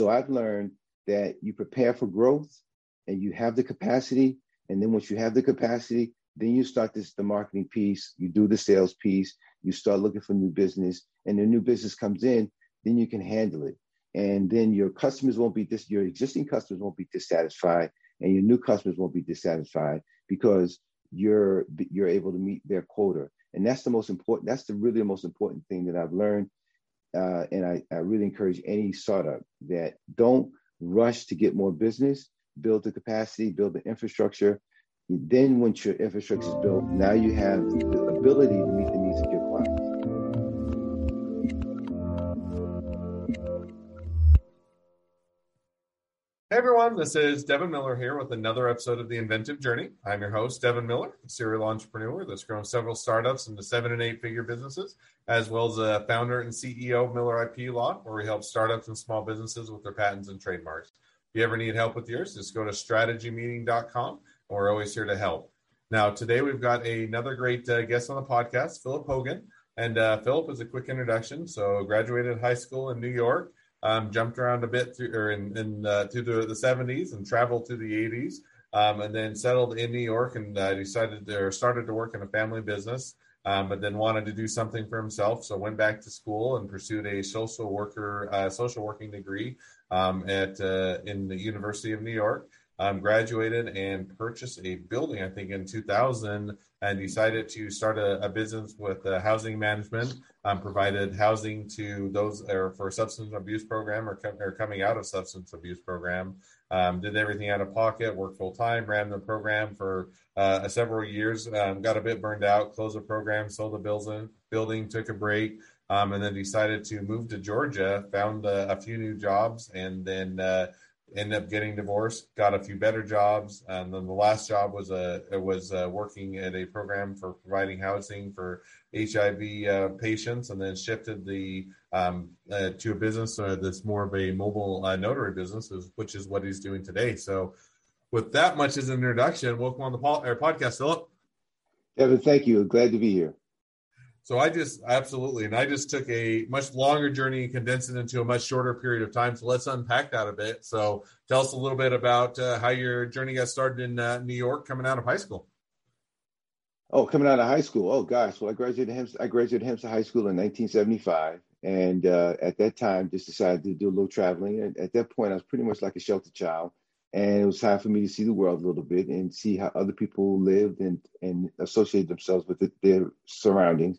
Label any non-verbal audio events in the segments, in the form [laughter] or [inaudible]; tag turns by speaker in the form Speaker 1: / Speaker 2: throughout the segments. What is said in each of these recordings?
Speaker 1: So I've learned that you prepare for growth and you have the capacity. And then once you have the capacity, then you start this the marketing piece, you do the sales piece, you start looking for new business, and the new business comes in, then you can handle it. And then your customers won't be dis your existing customers won't be dissatisfied, and your new customers won't be dissatisfied because you're you're able to meet their quota. And that's the most important, that's the really the most important thing that I've learned. Uh, and I, I really encourage any startup that don't rush to get more business, build the capacity, build the infrastructure. Then once your infrastructure is built, now you have the ability to meet
Speaker 2: Hey everyone, this is Devin Miller here with another episode of The Inventive Journey. I'm your host, Devin Miller, a serial entrepreneur that's grown several startups into seven and eight figure businesses, as well as a founder and CEO of Miller IP Law, where we help startups and small businesses with their patents and trademarks. If you ever need help with yours, just go to strategymeeting.com, and we're always here to help. Now, today we've got another great uh, guest on the podcast, Phillip Hogan. And uh, Phillip is a quick introduction. So, graduated high school in New York um, jumped around a bit through, or in, in uh, to the, the 70s and traveled to the 80s, um, and then settled in New York and uh, decided to, or started to work in a family business, um, but then wanted to do something for himself. So went back to school and pursued a social worker, uh, social working degree um, at uh, in the University of New York um, graduated and purchased a building, I think in 2000, and decided to start a, a business with uh, housing management. Um, provided housing to those or for substance abuse program or, com- or coming out of substance abuse program. Um, did everything out of pocket, worked full time, ran the program for uh, several years. Um, got a bit burned out, closed the program, sold the building, building, took a break. Um, and then decided to move to Georgia, found uh, a few new jobs, and then uh, ended up getting divorced, got a few better jobs, and then the last job was a was uh, working at a program for providing housing for HIV uh, patients, and then shifted the um, uh, to a business uh, that's more of a mobile uh, notary business, which is what he's doing today. So, with that much as an introduction, welcome on the po- podcast, Phillip.
Speaker 1: Devin, thank you. Glad to be here.
Speaker 2: So I just absolutely, and I just took a much longer journey and condensed it into a much shorter period of time. So let's unpack that a bit. So tell us a little bit about uh, how your journey got started in uh, New York, coming out of high school.
Speaker 1: Oh, coming out of high school. Oh gosh, well I graduated Hempstead, I graduated Hempstead High School in 1975, and uh, at that time just decided to do a little traveling. And at that point, I was pretty much like a shelter child, and it was time for me to see the world a little bit and see how other people lived and and associate themselves with the, their surroundings.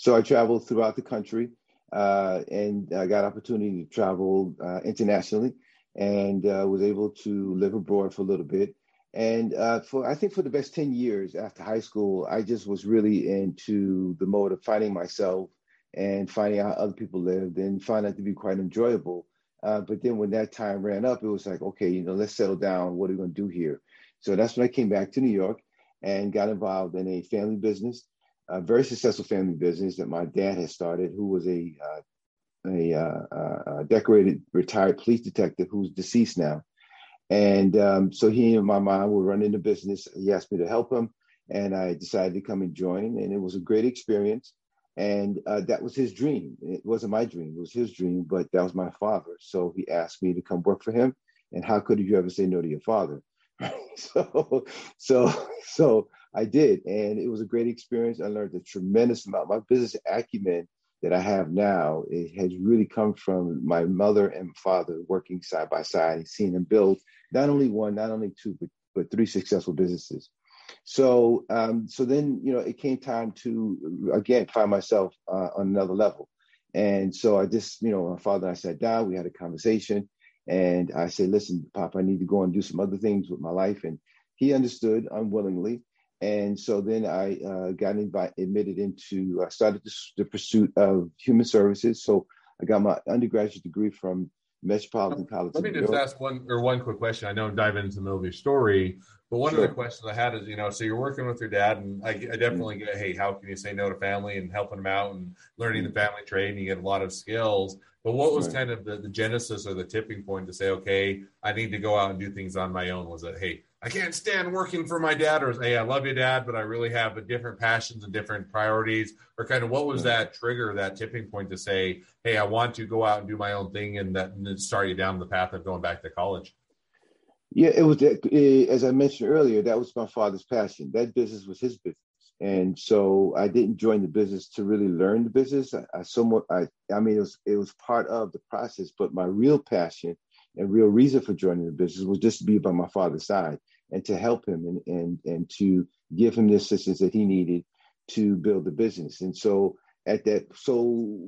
Speaker 1: So I traveled throughout the country uh, and I got opportunity to travel uh, internationally and uh, was able to live abroad for a little bit. And uh, for I think for the best 10 years after high school, I just was really into the mode of finding myself and finding out how other people lived and found that to be quite enjoyable. Uh, but then when that time ran up, it was like, okay, you know, let's settle down. What are we going to do here? So that's when I came back to New York and got involved in a family business a very successful family business that my dad had started, who was a uh, a, uh, uh, decorated retired police detective who's deceased now. And um, so he and my mom were running the business. He asked me to help him, and I decided to come and join. And it was a great experience. And uh, that was his dream. It wasn't my dream; it was his dream. But that was my father. So he asked me to come work for him. And how could you ever say no to your father? [laughs] so, so, so I did, and it was a great experience. I learned a tremendous amount. My business acumen that I have now it has really come from my mother and father working side by side and seeing them build not only one, not only two, but but three successful businesses. So, um, so then you know it came time to again find myself uh, on another level, and so I just you know my father and I sat down. We had a conversation, and I said, "Listen, Pop, I need to go and do some other things with my life," and he understood unwillingly and so then I uh, got invited, admitted into, I started the, the, pursuit of human services. So I got my undergraduate degree from Metropolitan College.
Speaker 2: Let me just ask one or one quick question. I know I'm diving into the middle of your story, but one sure. of the questions I had is, you know, so you're working with your dad, and I, I definitely mm-hmm. get, hey, how can you say no to family and helping them out and learning the family trade, and you get a lot of skills. But what was right. kind of the, the genesis or the tipping point to say, okay, I need to go out and do things on my own? Was it, hey, I can't stand working for my dad, or hey, I love you, dad, but I really have a different passions and different priorities, or kind of what was that trigger, that tipping point to say, hey, I want to go out and do my own thing, and that and start you down the path of going back to college.
Speaker 1: Yeah, it was eh, as I mentioned earlier. That was my father's passion. That business was his business, and so I didn't join the business to really learn the business. I, I somewhat, I, I mean, it was it was part of the process, but my real passion and real reason for joining the business was just to be by my father's side and to help him and and and to give him the assistance that he needed to build the business. And so at that, so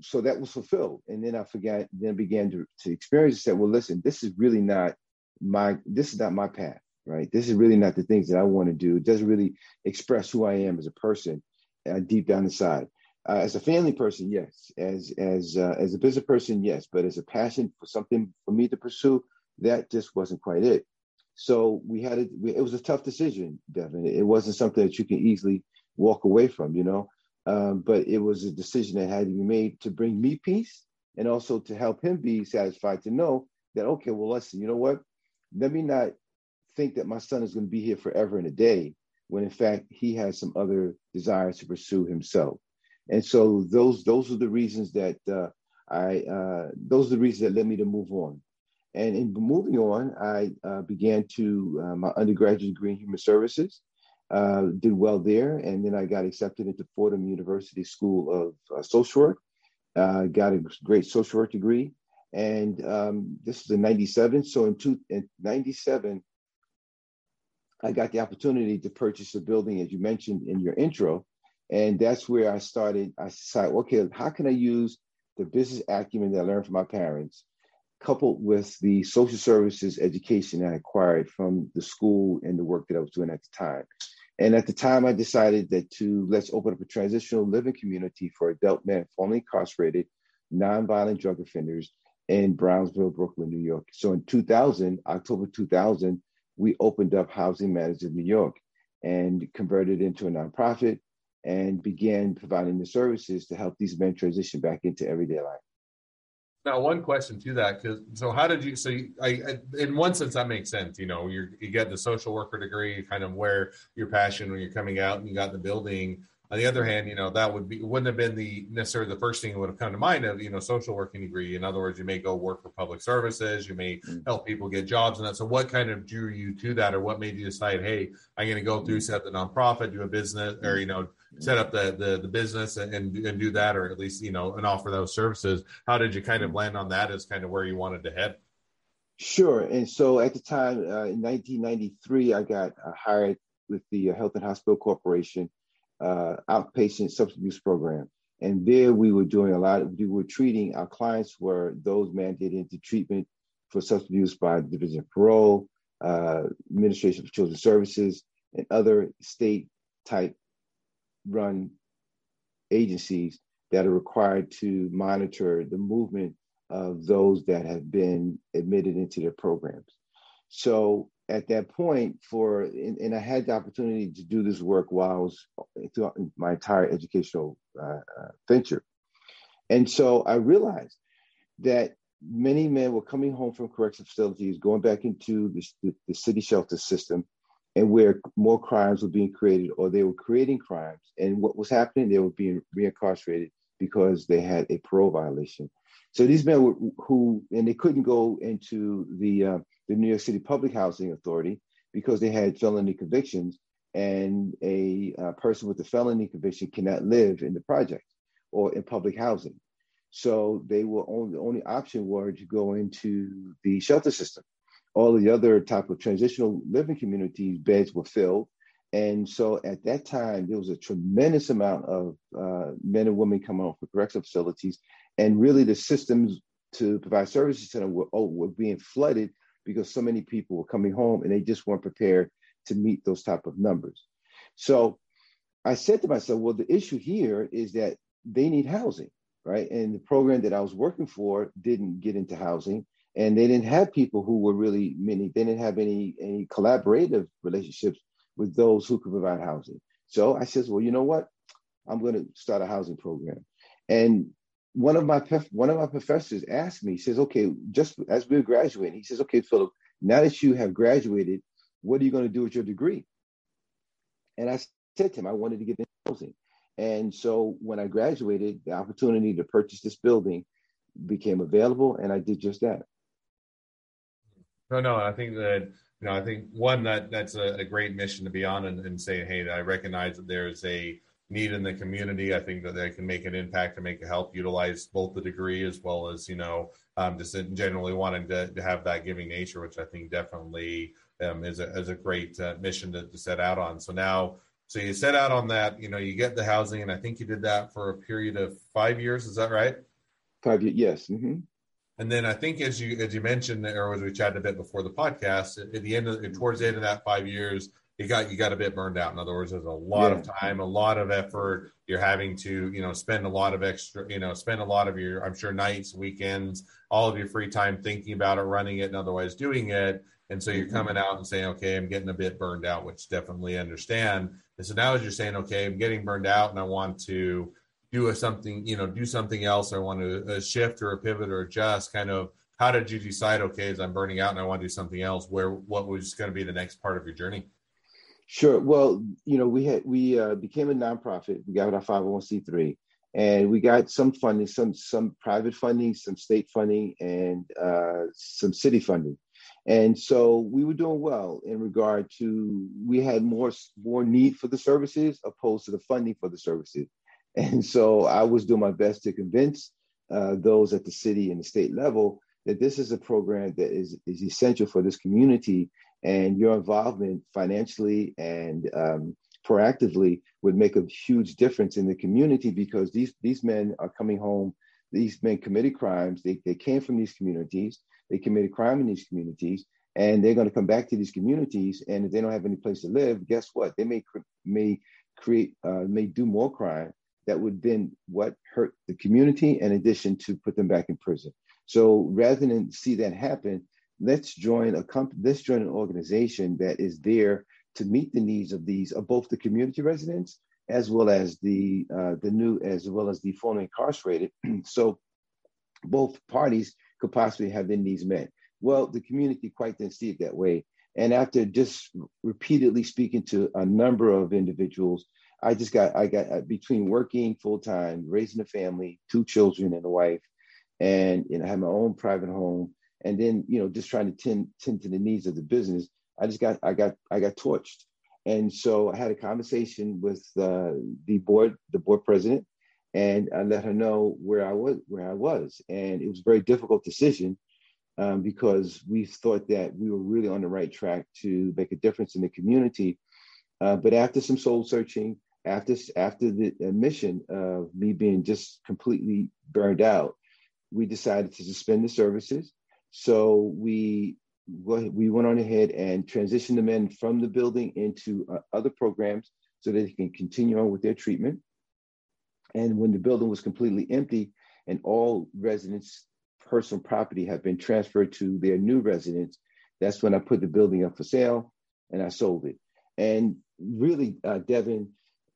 Speaker 1: so that was fulfilled. And then I forgot, then began to, to experience that. Well, listen, this is really not my this is not my path, right? This is really not the things that I want to do. It doesn't really express who I am as a person uh, deep down inside. Uh, as a family person, yes. As as uh, as a business person, yes. But as a passion for something for me to pursue, that just wasn't quite it. So we had it. It was a tough decision, Devin. It wasn't something that you can easily walk away from, you know. Um, but it was a decision that had to be made to bring me peace and also to help him be satisfied to know that okay, well, listen, you know what? Let me not think that my son is going to be here forever and a day when in fact he has some other desires to pursue himself. And so those those are the reasons that uh, I uh, those are the reasons that led me to move on. And in moving on, I uh, began to uh, my undergraduate degree in human services, uh, did well there, and then I got accepted into Fordham University School of uh, Social Work. Uh, got a great social work degree, and um, this is in '97. So in, two, in '97, I got the opportunity to purchase a building, as you mentioned in your intro, and that's where I started. I decided, okay, how can I use the business acumen that I learned from my parents coupled with the social services education I acquired from the school and the work that I was doing at the time. And at the time, I decided that to let's open up a transitional living community for adult men formerly incarcerated, nonviolent drug offenders in Brownsville, Brooklyn, New York. So in 2000, October 2000, we opened up Housing Matters of New York and converted into a nonprofit and began providing the services to help these men transition back into everyday life.
Speaker 2: Now, one question to that, because so how did you? So, you, I, I, in one sense, that makes sense. You know, you you get the social worker degree, kind of where your passion when you're coming out, and you got the building. On the other hand, you know that would be wouldn't have been the necessarily the first thing that would have come to mind of you know social working degree. In other words, you may go work for public services, you may mm. help people get jobs and that. So, what kind of drew you to that, or what made you decide, hey, I'm going to go through set up the nonprofit, do a business, or you know set up the the, the business and, and do that, or at least you know and offer those services. How did you kind of land on that as kind of where you wanted to head?
Speaker 1: Sure. And so at the time, uh, in 1993, I got uh, hired with the uh, Health and Hospital Corporation uh, outpatient substance abuse program. And there we were doing a lot of, we were treating, our clients were those mandated into treatment for substance abuse by the Division of Parole, uh, Administration for Children's Services, and other state type run agencies that are required to monitor the movement of those that have been admitted into their programs. So at that point, for and, and I had the opportunity to do this work while I was throughout my entire educational uh, uh, venture, and so I realized that many men were coming home from correctional facilities, going back into the, the, the city shelter system, and where more crimes were being created or they were creating crimes. And what was happening, they were being reincarcerated because they had a parole violation. So these men were, who, and they couldn't go into the, uh, the New York City Public Housing Authority because they had felony convictions and a uh, person with a felony conviction cannot live in the project or in public housing. So they were only, the only option were to go into the shelter system. All the other type of transitional living communities beds were filled. And so at that time there was a tremendous amount of uh, men and women coming off of correctional facilities. And really the systems to provide services to them were, oh, were being flooded because so many people were coming home and they just weren't prepared to meet those type of numbers. So i said to myself well the issue here is that they need housing right? And the program that i was working for didn't get into housing and they didn't have people who were really many. They didn't have any any collaborative relationships with those who could provide housing. So i says well you know what? I'm going to start a housing program. And one of my one of my professors asked me he says okay just as we are graduating he says okay phillip now that you have graduated what are you going to do with your degree? And I said to him, I wanted to get into housing. And so when I graduated, the opportunity to purchase this building became available, and I did just that.
Speaker 2: No, no, I think that you know, I think one that that's a, a great mission to be on and, and say, hey, I recognize that there's a need in the community. I think that they can make an impact and make a help utilize both the degree as well as you know um, just generally wanting to, to, have that giving nature, which I think definitely um, is a is a great uh, mission to, to set out on. So now, so you set out on that. You know, you get the housing, and I think you did that for a period of five years. Is that right?
Speaker 1: Five years, yes. Mm-hmm.
Speaker 2: And then I think as you as you mentioned, or as we chatted a bit before the podcast, at the end of towards the end of that five years, you got you got a bit burned out. In other words, there's a lot yeah. of time, a lot of effort. You're having to, you know, spend a lot of extra, you know, spend a lot of your, I'm sure, nights, weekends, all of your free time thinking about it, running it, and otherwise doing it. And so you're mm-hmm. coming out and saying, okay, I'm getting a bit burned out, which definitely understand. And so now as you're saying, okay, I'm getting burned out and I want to do a something, you know, do something else. I want to shift or a pivot or adjust. Kind of, how did you decide? Okay, as I'm burning out and I want to do something else. Where what was going to be the next part of your journey?
Speaker 1: Sure. Well, you know, we had we uh, became a nonprofit. We got our 501c3, and we got some funding, some some private funding, some state funding, and uh, some city funding. And so we were doing well in regard to we had more more need for the services opposed to the funding for the services. And so I was doing my best to convince uh, those at the city and the state level that this is a program that is, is essential for this community and your involvement financially and um, proactively would make a huge difference in the community because these, these men are coming home. These men committed crimes. They, they came from these communities. They committed crime in these communities and they're going to come back to these communities. And if they don't have any place to live, guess what? They may, may create, uh, may do more crime that would then what hurt the community in addition to put them back in prison. So rather than see that happen, let's join a company, let's join an organization that is there to meet the needs of these of both the community residents as well as the uh, the new as well as the formerly incarcerated. [clears throat] so both parties could possibly have their needs met. Well, the community quite didn't see it that way. And after just repeatedly speaking to a number of individuals, I just got I got uh, between working full time, raising a family, two children and a wife, and you know, I have my own private home, and then you know just trying to tend tend to the needs of the business. I just got I got I got torched, and so I had a conversation with uh, the board the board president, and I let her know where I was where I was, and it was a very difficult decision. Um, because we thought that we were really on the right track to make a difference in the community. Uh, but after some soul searching, after after the admission of me being just completely burned out, we decided to suspend the services. So we we went on ahead and transitioned the men from the building into uh, other programs so that they can continue on with their treatment. And when the building was completely empty and all residents' personal property had been transferred to their new residence, that's when I put the building up for sale and I sold it. And really, uh, Devin,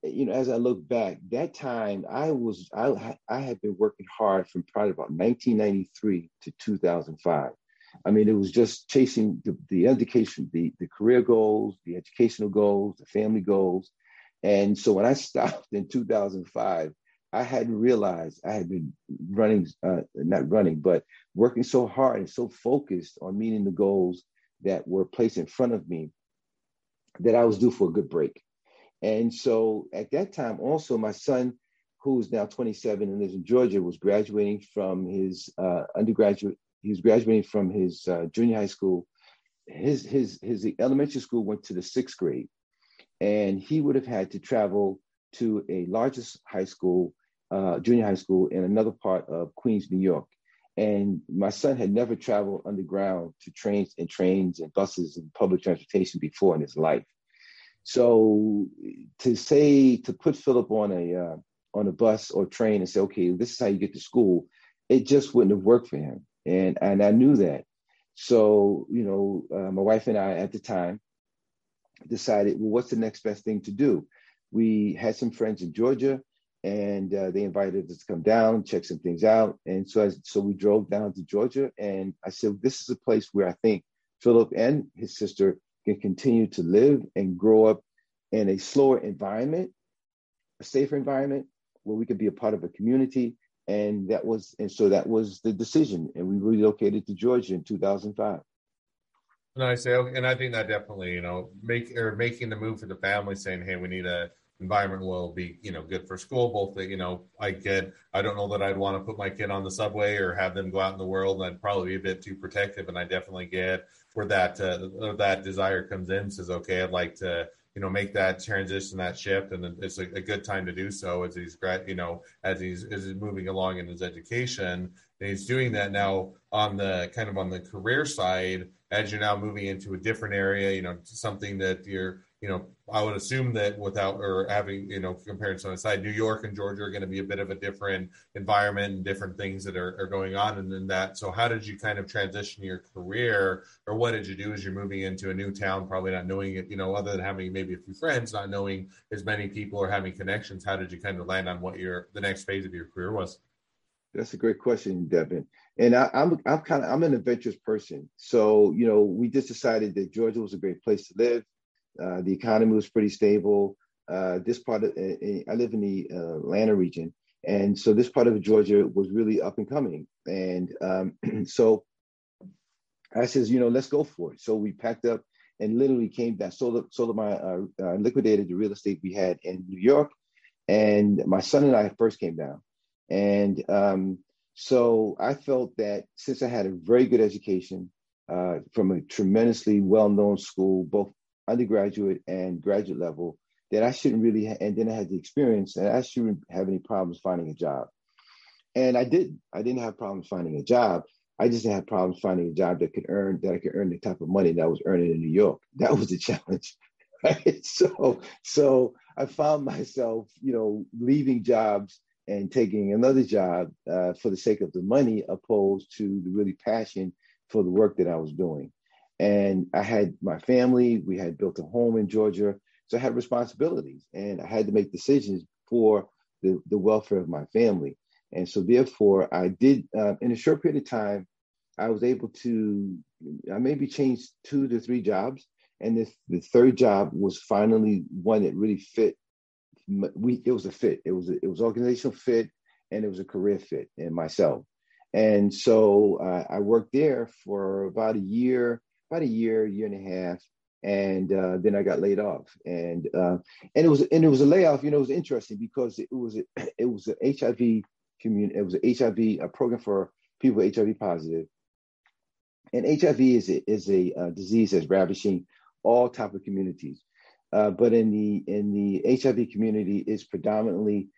Speaker 1: you know, as I look back, that time I was I I had been working hard from probably about 1993 to 2005. I mean, it was just chasing the, the education, the the career goals, the educational goals, the family goals, and so when I [laughs] stopped in 2005, I hadn't realized I had been running, uh, not running, but working so hard and so focused on meeting the goals that were placed in front of me that I was due for a good break. And so at that time, also, my son, who is now 27 and lives in Georgia, was graduating from his uh, undergraduate. He was graduating from his uh, junior high school. His his his elementary school went to the sixth grade, and he would have had to travel to a largest high school, uh, junior high school, in another part of Queens, New York. And my son had never traveled underground to trains and trains and buses and public transportation before in his life. So to say to put Philip on a uh, on a bus or train and say, okay, this is how you get to school, it just wouldn't have worked for him, and and I knew that. So you know, uh, my wife and I at the time decided, well, what's the next best thing to do? We had some friends in Georgia, and uh, they invited us to come down, check some things out, and so so we drove down to Georgia, and I said, this is a place where I think Philip and his sister can continue to live and grow up in a slower environment, a safer environment where we could be a part of a community. And that was, and so that was the decision. And we relocated to Georgia in 2005.
Speaker 2: And I say, and I think that definitely, you know, make or making the move for the family, saying, "Hey, we need a environment will be, you know, good for school." Both, that you know, I get. I don't know that I'd want to put my kid on the subway or have them go out in the world. I'd probably be a bit too protective, and I definitely get where that uh, that desire comes in. Says, "Okay, I'd like to." you know make that transition that shift and it's a, a, good time to do so as he's grad you know as he's as he's moving along in his education and he's doing that now on the kind of on the career side as you're now moving into a different area you know something that you're you know i would assume that without or having you know comparing to the side new york and georgia are going to be a bit of a different environment and different things that are, are going on and then that so how did you kind of transition your career or what did you do as you're moving into a new town probably not knowing it you know other than having maybe a few friends not knowing as many people or having connections how did you kind of land on what your the next phase of your career was
Speaker 1: that's a great question, Devin. And I, I'm, I'm kind of I'm an adventurous person. So you know, we just decided that Georgia was a great place to live. Uh, the economy was pretty stable. Uh, this part of uh, I live in the uh, Atlanta region, and so this part of Georgia was really up and coming. And um, [clears throat] so I says, you know, let's go for it. So we packed up and literally came back. Sold, sold my uh, uh, liquidated the real estate we had in New York, and my son and I first came down. And um, so I felt that since I had a very good education uh, from a tremendously well known school, both undergraduate and graduate level, that I shouldn't really, ha- and then I had the experience, and I shouldn't have any problems finding a job. And I didn't. I didn't have problems finding a job. I just had problems finding a job that could earn that I could earn the type of money that I was earning in New York. That was the [laughs] challenge. Right? So so I found myself, you know, leaving jobs and taking another job uh, for the sake of the money, opposed to the really passion for the work that I was doing. And I had my family, we had built a home in Georgia. So I had responsibilities and I had to make decisions for the, the welfare of my family. And so, therefore, I did, uh, in a short period of time, I was able to, I maybe changed two to three jobs. And this, the third job was finally one that really fit we it was a fit. It was a, it was organizational fit and it was a career fit in myself. And so uh, I worked there for about a year, about a year, year and a half, and uh, then I got laid off. And uh, and it was and it was a layoff. You know, it was interesting because it was a, [clears throat] it was an HIV community. It was an HIV a program for people HIV positive. And HIV is a, is a uh, disease that's ravishing all type of communities. Uh, but in the in the HIV community, is predominantly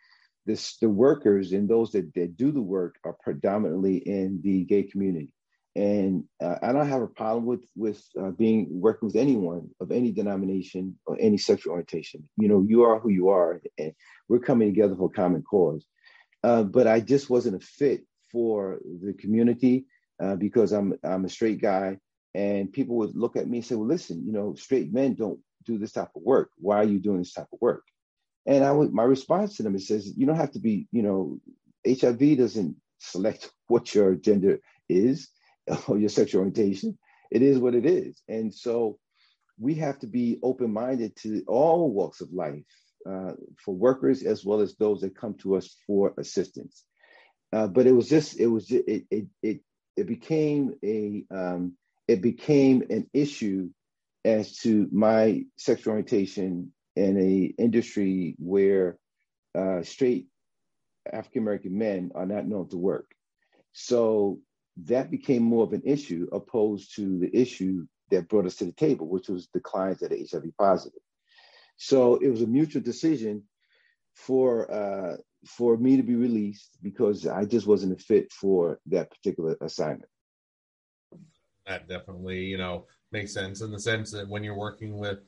Speaker 1: this the workers and those that, that do the work are predominantly in the gay community. And uh, I don't have a problem with with uh, being working with anyone of any denomination or any sexual orientation. You know, you are who you are, and we're coming together for a common cause. Uh, but I just wasn't a fit for the community uh, because I'm I'm a straight guy, and people would look at me and say, "Well, listen, you know, straight men don't do this type of work. Why are you doing this type of work? And I would my response to them is says, you don't have to be, you know, HIV doesn't select [laughs] what your gender is [laughs] or your sexual orientation. It is what it is. And so we have to be open-minded to all walks of life uh, for workers as well as those that come to us for assistance. Uh, but it was just it was just, it it it it became a um, it became an issue as to my sexual orientation in a industry where uh, straight African American men are not known to work. So that became more of an issue opposed to the issue that brought us to the table, which was the clients that are HIV positive. So it was a mutual decision for uh, for me to be released because I just wasn't a fit for that particular assignment.
Speaker 2: That definitely, you know, makes sense in the sense that when you're working with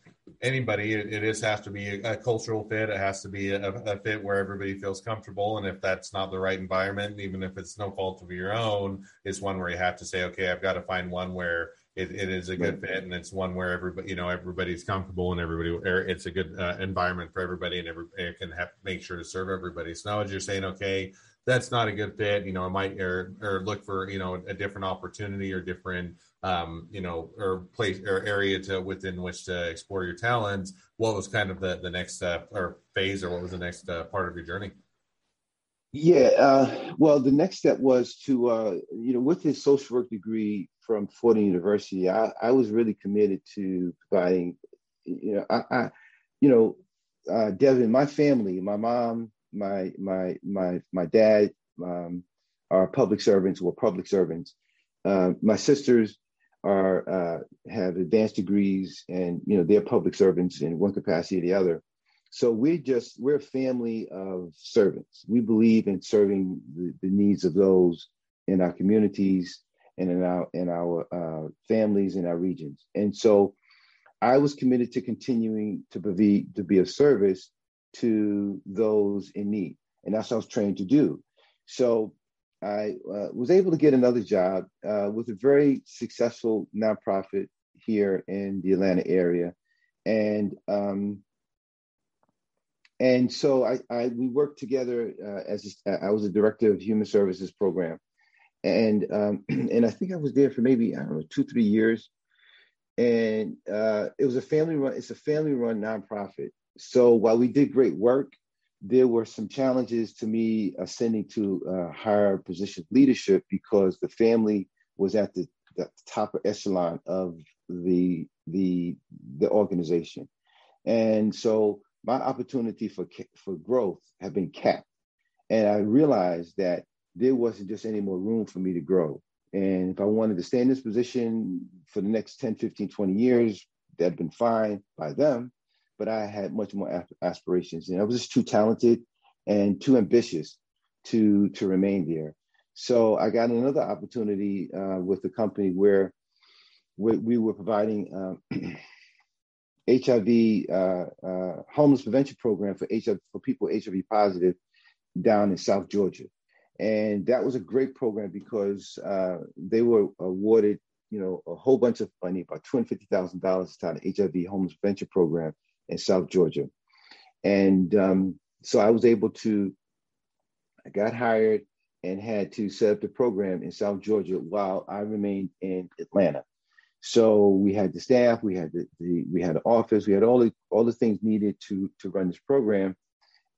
Speaker 2: anybody, it, it is has to be a, a, cultural fit. It has to be a, a, fit where everybody feels comfortable. And if that's not the right environment, even if it's no fault of your own, it's one where you have to say, okay, I've got to find one where it, it is a good fit and it's one where everybody, you know, everybody's comfortable and everybody, er, it's a good uh, environment for everybody and everybody can have, make sure to serve everybody. So now as you're saying, okay, that's not a good fit. You know, I might or, or look for you know a different opportunity or different um, you know, or place or area to within which to explore your talents, what was kind of the the next step or phase, or what was the next uh, part of your journey?
Speaker 1: Yeah, uh, well, the next step was to, uh, you know, with his social work degree from Fordham University, I, I was really committed to providing, you know, I, I you know, uh, Devin, my family, my mom, my my my my dad, um, are public servants or public servants. Uh, my sisters are uh, have advanced degrees, and you know they're public servants in one capacity or the other. So we're just we're a family of servants. We believe in serving the, the needs of those in our communities and in our in our uh, families in our regions. And so I was committed to continuing to be to be of service to those in need, and that's what I was trained to do. So I uh, was able to get another job uh, with a very successful nonprofit here in the Atlanta area, and um, and so I, I we worked together uh, as a, I was a director of human services program, and um, [clears throat] and I think I was there for maybe I don't know two three years, and uh, it was a family run. It's a family run nonprofit. So while we did great work, there were some challenges to me ascending to uh, higher position leadership because the family was at the, the top echelon of the the the organization, and so my opportunity for for growth had been capped, and I realized that there wasn't just any more room for me to grow. And if I wanted to stay in this position for the next 10, 15, 20 years, that'd been fine by them. But I had much more aspirations, and I was just too talented and too ambitious to to remain there. So I got another opportunity uh, with the company where we, we were providing um, [clears throat] HIV uh, uh, homeless prevention program for HIV for people HIV positive down in South Georgia, and that was a great program because uh, they were awarded you know a whole bunch of money, about two hundred fifty thousand dollars to the HIV homeless prevention program in South Georgia, and um, so I was able to. I got hired and had to set up the program in South Georgia while I remained in Atlanta. So we had the staff, we had the, the we had the office, we had all the all the things needed to to run this program,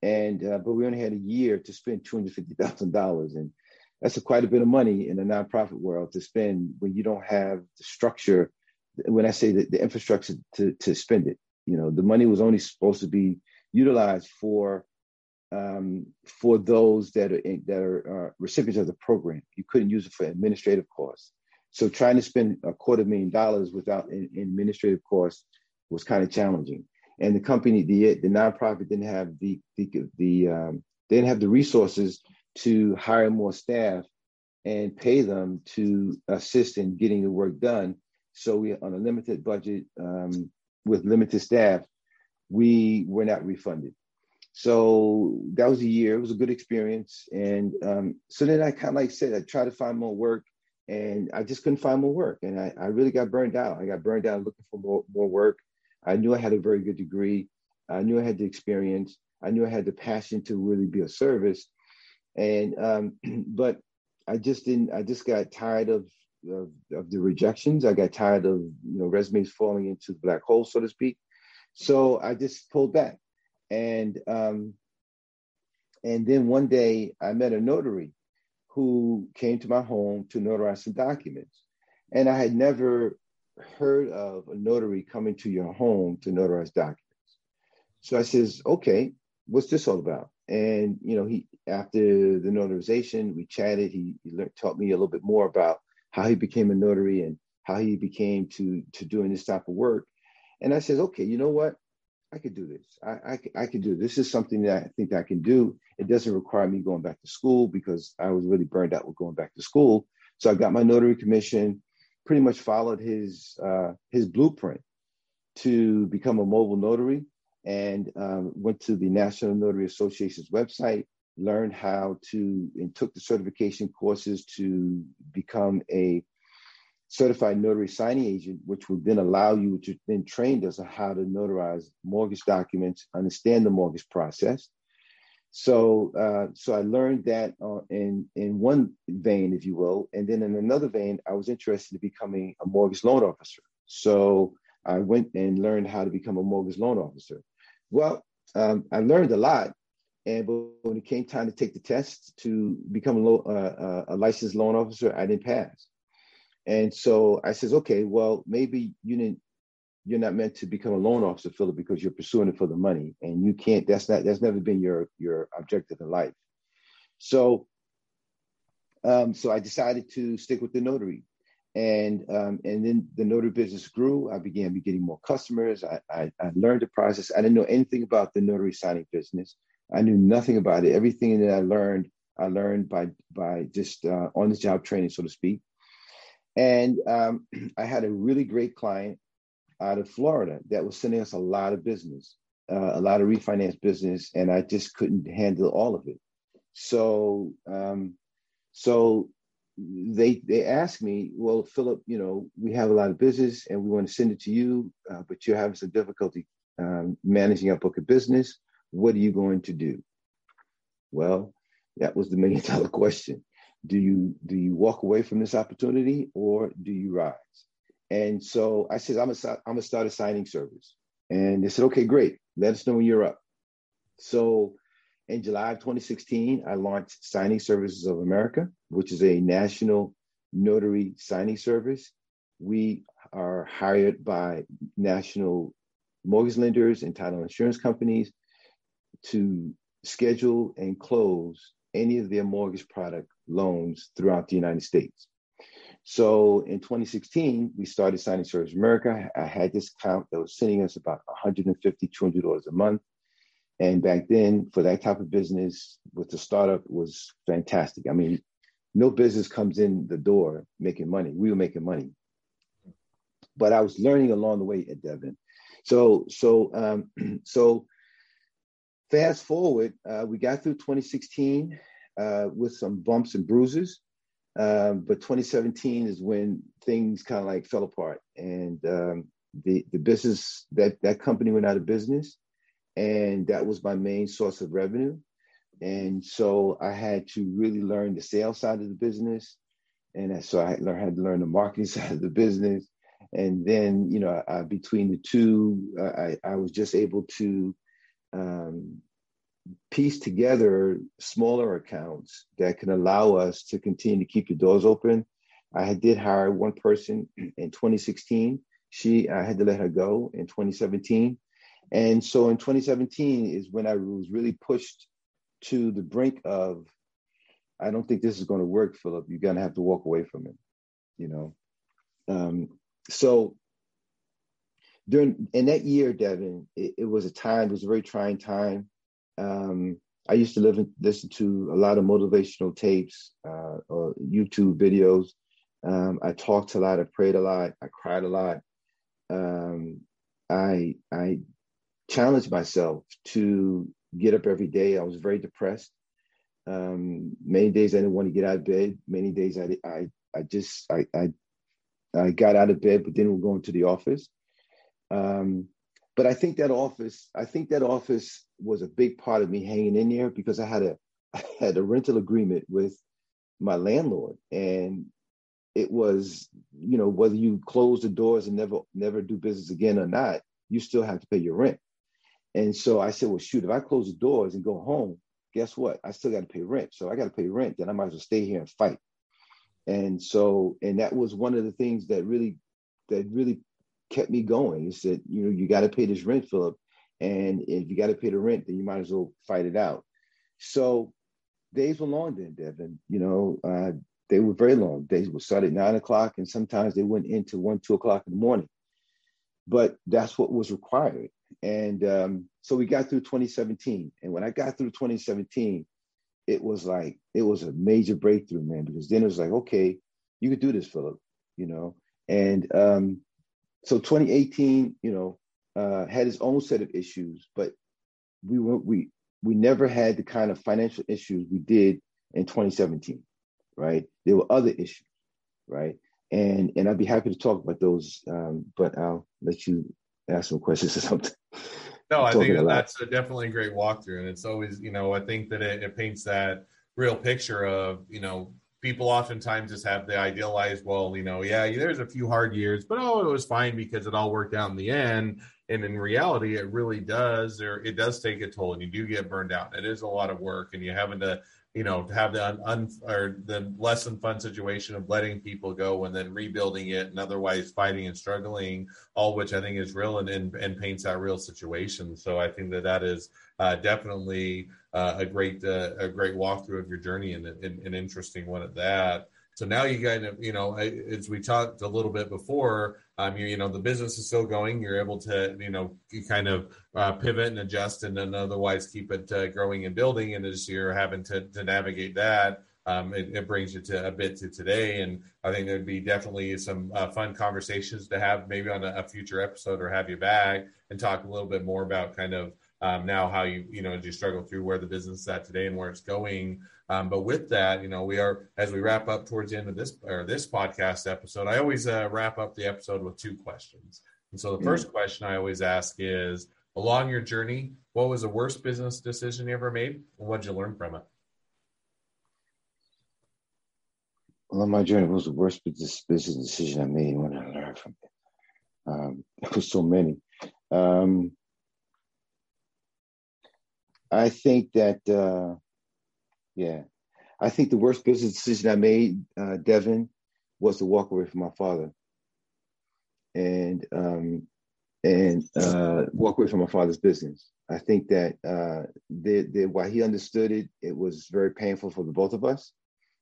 Speaker 1: and uh, but we only had a year to spend two hundred fifty thousand dollars, and that's a quite a bit of money in the nonprofit world to spend when you don't have the structure. When I say the, the infrastructure to to spend it, you know, the money was only supposed to be utilized for um, for those that are in, that are uh, recipients of the program. You couldn't use it for administrative costs. So trying to spend a quarter million dollars without in administrative costs was kind of challenging. And the company, the the nonprofit didn't have the the, the um, they didn't have the resources to hire more staff and pay them to assist in getting the work done. So we on a limited budget um, with limited staff, we were not refunded. So that was a year. It was a good experience. And um, so then I kind of like said, I tried to find more work and I just couldn't find more work. And I, I really got burned out. I got burned out looking for more, more work. I knew I had a very good degree. I knew I had the experience. I knew I had the passion to really be of service. And, um, [clears throat] but I just didn't, I just got tired of, of, of, the rejections. I got tired of, you know, resumes falling into the black hole, so to speak. So I just pulled back. And, um, and then one day I met a notary who came to my home to notarize some documents. And I had never heard of a notary coming to your home to notarize documents. So I says, okay, what's this all about? And you know, he after the notarization, we chatted. He, he learned, taught me a little bit more about how he became a notary and how he became to to doing this type of work. And I said, okay, you know what? I could do this. I, I, I could do this. this is something that I think I can do. It doesn't require me going back to school because I was really burned out with going back to school. So I got my notary commission, pretty much followed his uh, his blueprint to become a mobile notary, and um, went to the National Notary Association's website, learned how to, and took the certification courses to become a certified notary signing agent, which would then allow you to then train us on how to notarize mortgage documents, understand the mortgage process. So, uh, so I learned that uh, in in one vein, if you will, and then in another vein, I was interested in becoming a mortgage loan officer. So I went and learned how to become a mortgage loan officer. Well, um, I learned a lot, and when it came time to take the test to become a, uh, uh, a licensed loan officer, I didn't pass. And so I says, okay, well, maybe you didn't you're not meant to become a loan officer, Phillip, because you're pursuing it for the money, and you can't. That's not. That's never been your your objective in life. So, um, so I decided to stick with the notary, and um, and then the notary business grew. I began getting more customers. I, I, I learned the process. I didn't know anything about the notary signing business. I knew nothing about it. Everything that I learned, I learned by by just uh, on the job training, so to speak. And um, [clears throat] I had a really great client out of Florida that was sending us a lot of business, uh, a lot of refinance business, and I just couldn't handle all of it. So, um, so they they asked me, well, Phillip, you know, we have a lot of business and we want to send it to you, uh, but you're having some difficulty um, managing our book of business. What are you going to do? Well, that was the million [laughs] dollar question. Do you do you walk away from this opportunity or do you rise? And so I said, I'm gonna, I'm gonna start a signing service. And they said, okay, great. Let us know when you're up. So in July of 2016, I launched Signing Services of America, which is a national notary signing service. We are hired by national mortgage lenders and title insurance companies to schedule and close any of their mortgage product loans throughout the United States. So in 2016, we started Signing Service America. I had this account that was sending us about 150 $200 a month. And back then, for that type of business with the startup was fantastic. I mean, no business comes in the door making money. We were making money. But I was learning along the way at Devin. So, so, um, [clears throat] so fast forward, uh, we got through 2016 uh, with some bumps and bruises. Um, but 2017 is when things kind of like fell apart, and um, the the business that that company went out of business, and that was my main source of revenue. And so I had to really learn the sales side of the business, and so I had to learn the marketing [laughs] side of the business. And then, you know, between the two, I, I was just able to um, piece together smaller accounts that can allow us to continue to keep the doors open. I did hire one person in 2016. She, I had to let her go in 2017. And so in 2017 is when I was really pushed to the brink of, I don't think this is going to work, Phillip. You're going to have to walk away from it, you know? Um, so during, in that year, Devin, it, it was a time, it was a very trying time um, I used to live and listen to a lot of motivational tapes uh, or YouTube videos. Um, I talked a lot. I prayed a lot. I cried a lot. Um, I I challenged myself to get up every day. I was very depressed. Um, many days I didn't want to get out of bed. Many days I I I just I I, I got out of bed, but then we're going to the office. Um, but I think that office, I think that office was a big part of me hanging in there because I had a [laughs] I had a rental agreement with my landlord, and it was you know whether you close the doors and never never do business again or not, you still have to pay your rent. And so I said, well, shoot, if I close the doors and go home, guess what? I still got to pay rent. So I got to pay rent. Then I might as well stay here and fight. And so, and that was one of the things that really, that really kept me going. He said, you know, you got to pay this rent, Phillip. And if you got to pay the rent, then you might as well fight it out. So days were long then, Devin. You know, uh, they were very long. Days would start at nine o'clock, and sometimes they went into one, two o'clock in the morning. But that's what was required. And um, so we got through 2017. And when I got through 2017, it was like it was a major breakthrough, man. Because then it was like, okay, you could do this, Phillip. You know, and um, so 2018, you know, uh, had its own set of issues, but we were we we never had the kind of financial issues we did in 2017, right? There were other issues, right? And and I'd be happy to talk about those, um, but I'll let you ask some questions or something.
Speaker 2: No, I think that that's a definitely a great walkthrough, and it's always, you know, I think that it, it paints that real picture of, you know, people oftentimes just have the idealized, well, you know, yeah, there's a few hard years, but oh, it was fine because it all worked out in the end. And in reality, it really does, or it does take a toll, and you do get burned out. It is a lot of work, and you're having to you know, have the un, un, or the less than fun situation of letting people go and then rebuilding it and otherwise fighting and struggling, all which I think is real and, and, and paints that real situation. So I think that that is uh, definitely uh, a great uh, a great walkthrough of your journey and an interesting one at that. So now you kind of, you know, as we talked a little bit before, um, you, you know, the business is still going. You're able to, you know, kind of uh, pivot and adjust and then otherwise keep it uh, growing and building. And as you're having to, to navigate that, um, it, it, brings you to a bit to today. And I think there'd be definitely some uh, fun conversations to have maybe on a, a, future episode or have you back and talk a little bit more about kind of um, now how you, you know, as you struggle through where the business is at today and where it's going. Um, but with that, you know, we are as we wrap up towards the end of this or this podcast episode. I always uh, wrap up the episode with two questions. And so the first mm. question I always ask is, along your journey, what was the worst business decision you ever made, and what did you learn from it?
Speaker 1: Along my journey, what was the worst business, business decision I made, and what I learned from it? Um, there was [laughs] so many. Um, I think that. Uh, yeah. I think the worst business decision I made, uh, Devin, was to walk away from my father. And um, and uh, walk away from my father's business. I think that uh, the, the, while he understood it, it was very painful for the both of us.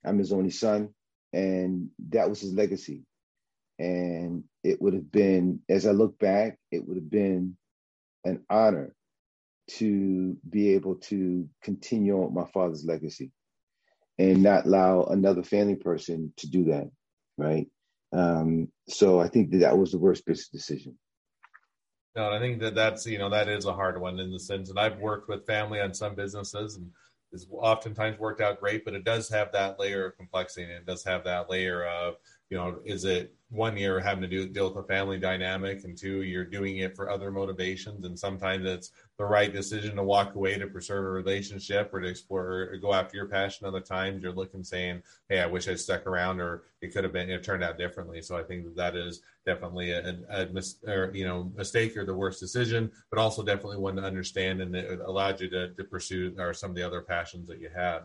Speaker 1: I'm his only son, and that was his legacy. And it would have been, as I look back, it would have been an honor to be able to continue on my father's legacy and not allow another family person to do that, right? Um, so I think that that was the worst business decision.
Speaker 2: No, I think that that's you know that is a hard one in the sense, and I've worked with family on some businesses, and it's oftentimes worked out great, but it does have that layer of complexity, and it does have that layer of you know, is it one year having to do deal with a family dynamic, and two, you're doing it for other motivations, and sometimes it's the right decision to walk away to preserve a relationship or to explore or go after your passion. Other times you're looking saying, "Hey, I wish I'd stuck around," or it could have been it turned out differently. So I think that that is definitely a, a, a mis- or, you know mistake or the worst decision, but also definitely one to understand and it allowed you to, to pursue or some of the other passions that you had.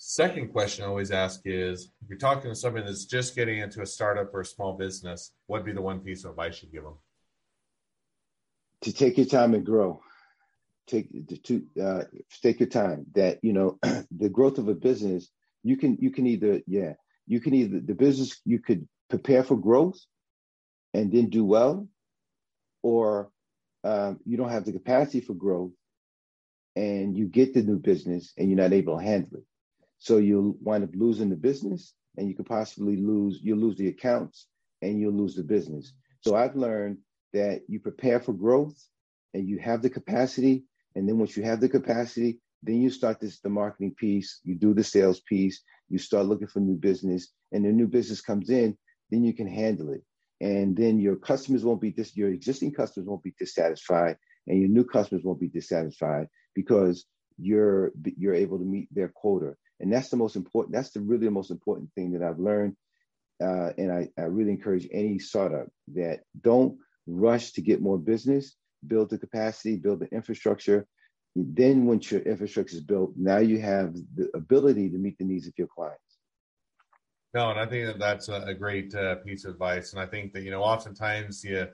Speaker 2: Second question I always ask is if you're talking to somebody that's just getting into a startup or a small business, what'd be the one piece of advice you'd give them?
Speaker 1: To take your time and grow. Take to uh, take your time. That you know, [clears throat] the growth of a business, you can you can either yeah you can either the business you could prepare for growth and then do well, or um, you don't have the capacity for growth and you get the new business and you're not able to handle it. So you'll wind up losing the business and you could possibly lose, you'll lose the accounts and you'll lose the business. So I've learned that you prepare for growth and you have the capacity. And then once you have the capacity, then you start this the marketing piece, you do the sales piece, you start looking for new business, and the new business comes in, then you can handle it. And then your customers won't be dis your existing customers won't be dissatisfied, and your new customers won't be dissatisfied because you're you're able to meet their quota and that's the most important that's the really the most important thing that i've learned uh, and I, I really encourage any startup that don't rush to get more business build the capacity build the infrastructure. Then once your infrastructure is built now you have the ability to meet the needs of your clients.
Speaker 2: No and i think that that's a, great uh, piece of advice. And i think that you know oftentimes you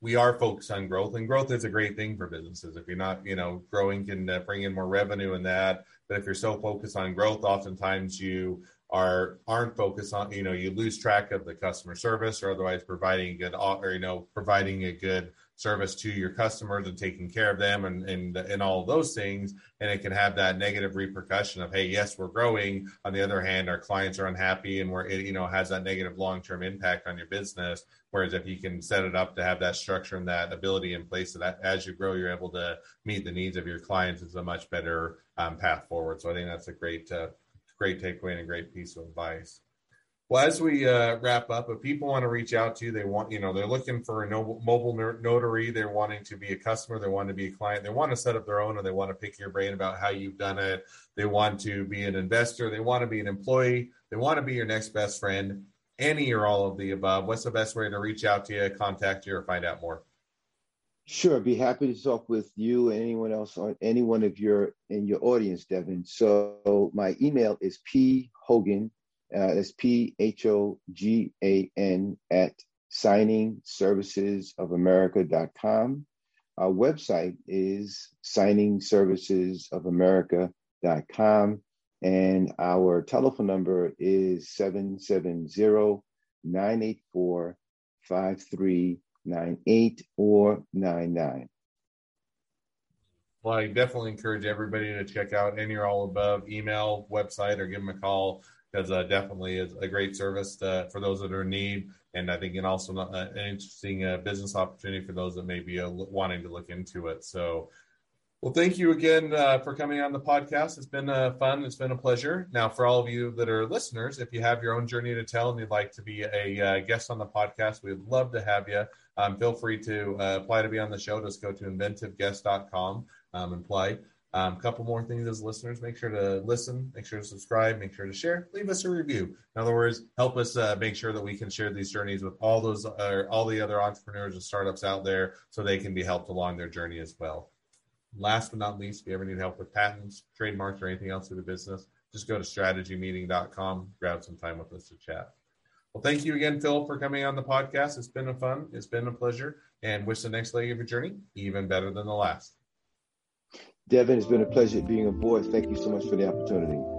Speaker 2: we are focused on growth and growth is a great thing for businesses. If you're not you know growing can uh, bring in more revenue and that but if you're so focused on growth oftentimes you are aren't focused on you know you lose track of the customer service or otherwise providing a good or you know providing a good service to your customers and taking care of them and and and all those things. And it can have that negative repercussion of hey yes we're growing. On the other hand our clients are unhappy and we're it you know has that negative long-term impact on your business. Whereas if you can set it up to have that structure and that ability in place so that as you grow you're able to meet the needs of your clients it's a much better um, path forward. So i think that's a great uh, great takeaway and a great piece of advice. Well, as we uh, wrap up, if people want to reach out to you, they want, you know, they're looking for a no, mobile notary, they're wanting to be a customer, they want to be a client, they want to set up their own, or they want to pick your brain about how you've done it. They want to be an investor, they want to be an employee, they want to be your next best friend, any or all of the above. What's the best way to reach out to you, contact you, or find out more?
Speaker 1: Sure, be happy to talk with you and anyone else on any one of your in your audience, Devin. So my email is p hogan uh, that's P H O G A N at signingservicesofamerica.com. Our website is signingservicesofamerica.com. And our telephone number is 770 984 5398 or 99.
Speaker 2: Well, I definitely encourage everybody to check out any or all above email, website, or give them a call because uh, definitely is a great service to, for those that are in need. And I think and also uh, an interesting uh, business opportunity for those that may be uh, wanting to look into it. So, well, thank you again uh, for coming on the podcast. It's been uh, fun. It's been a pleasure. Now, for all of you that are listeners, if you have your own journey to tell and you'd like to be a guest on the podcast, we'd love to have you. Um, feel free to apply to be on the show. Just go to inventiveguest.com um, and play. A um, couple more things as listeners. Make sure to listen, make sure to subscribe, make sure to share, leave us a review. In other words, help us uh, make sure that we can share these journeys with all those, uh, all the other entrepreneurs and startups out there so they can be helped along their journey as well. Last but not least, if you ever need help with patents, trademarks, or anything else for the business, just go to strategymeeting.com, grab some time with us to chat. Well, thank you again, Phil, for coming on the podcast. It's been a fun, it's been a pleasure, and wish the next leg of your journey even better than the last.
Speaker 1: Devin, it's been a pleasure being aboard. Thank you so much for the opportunity.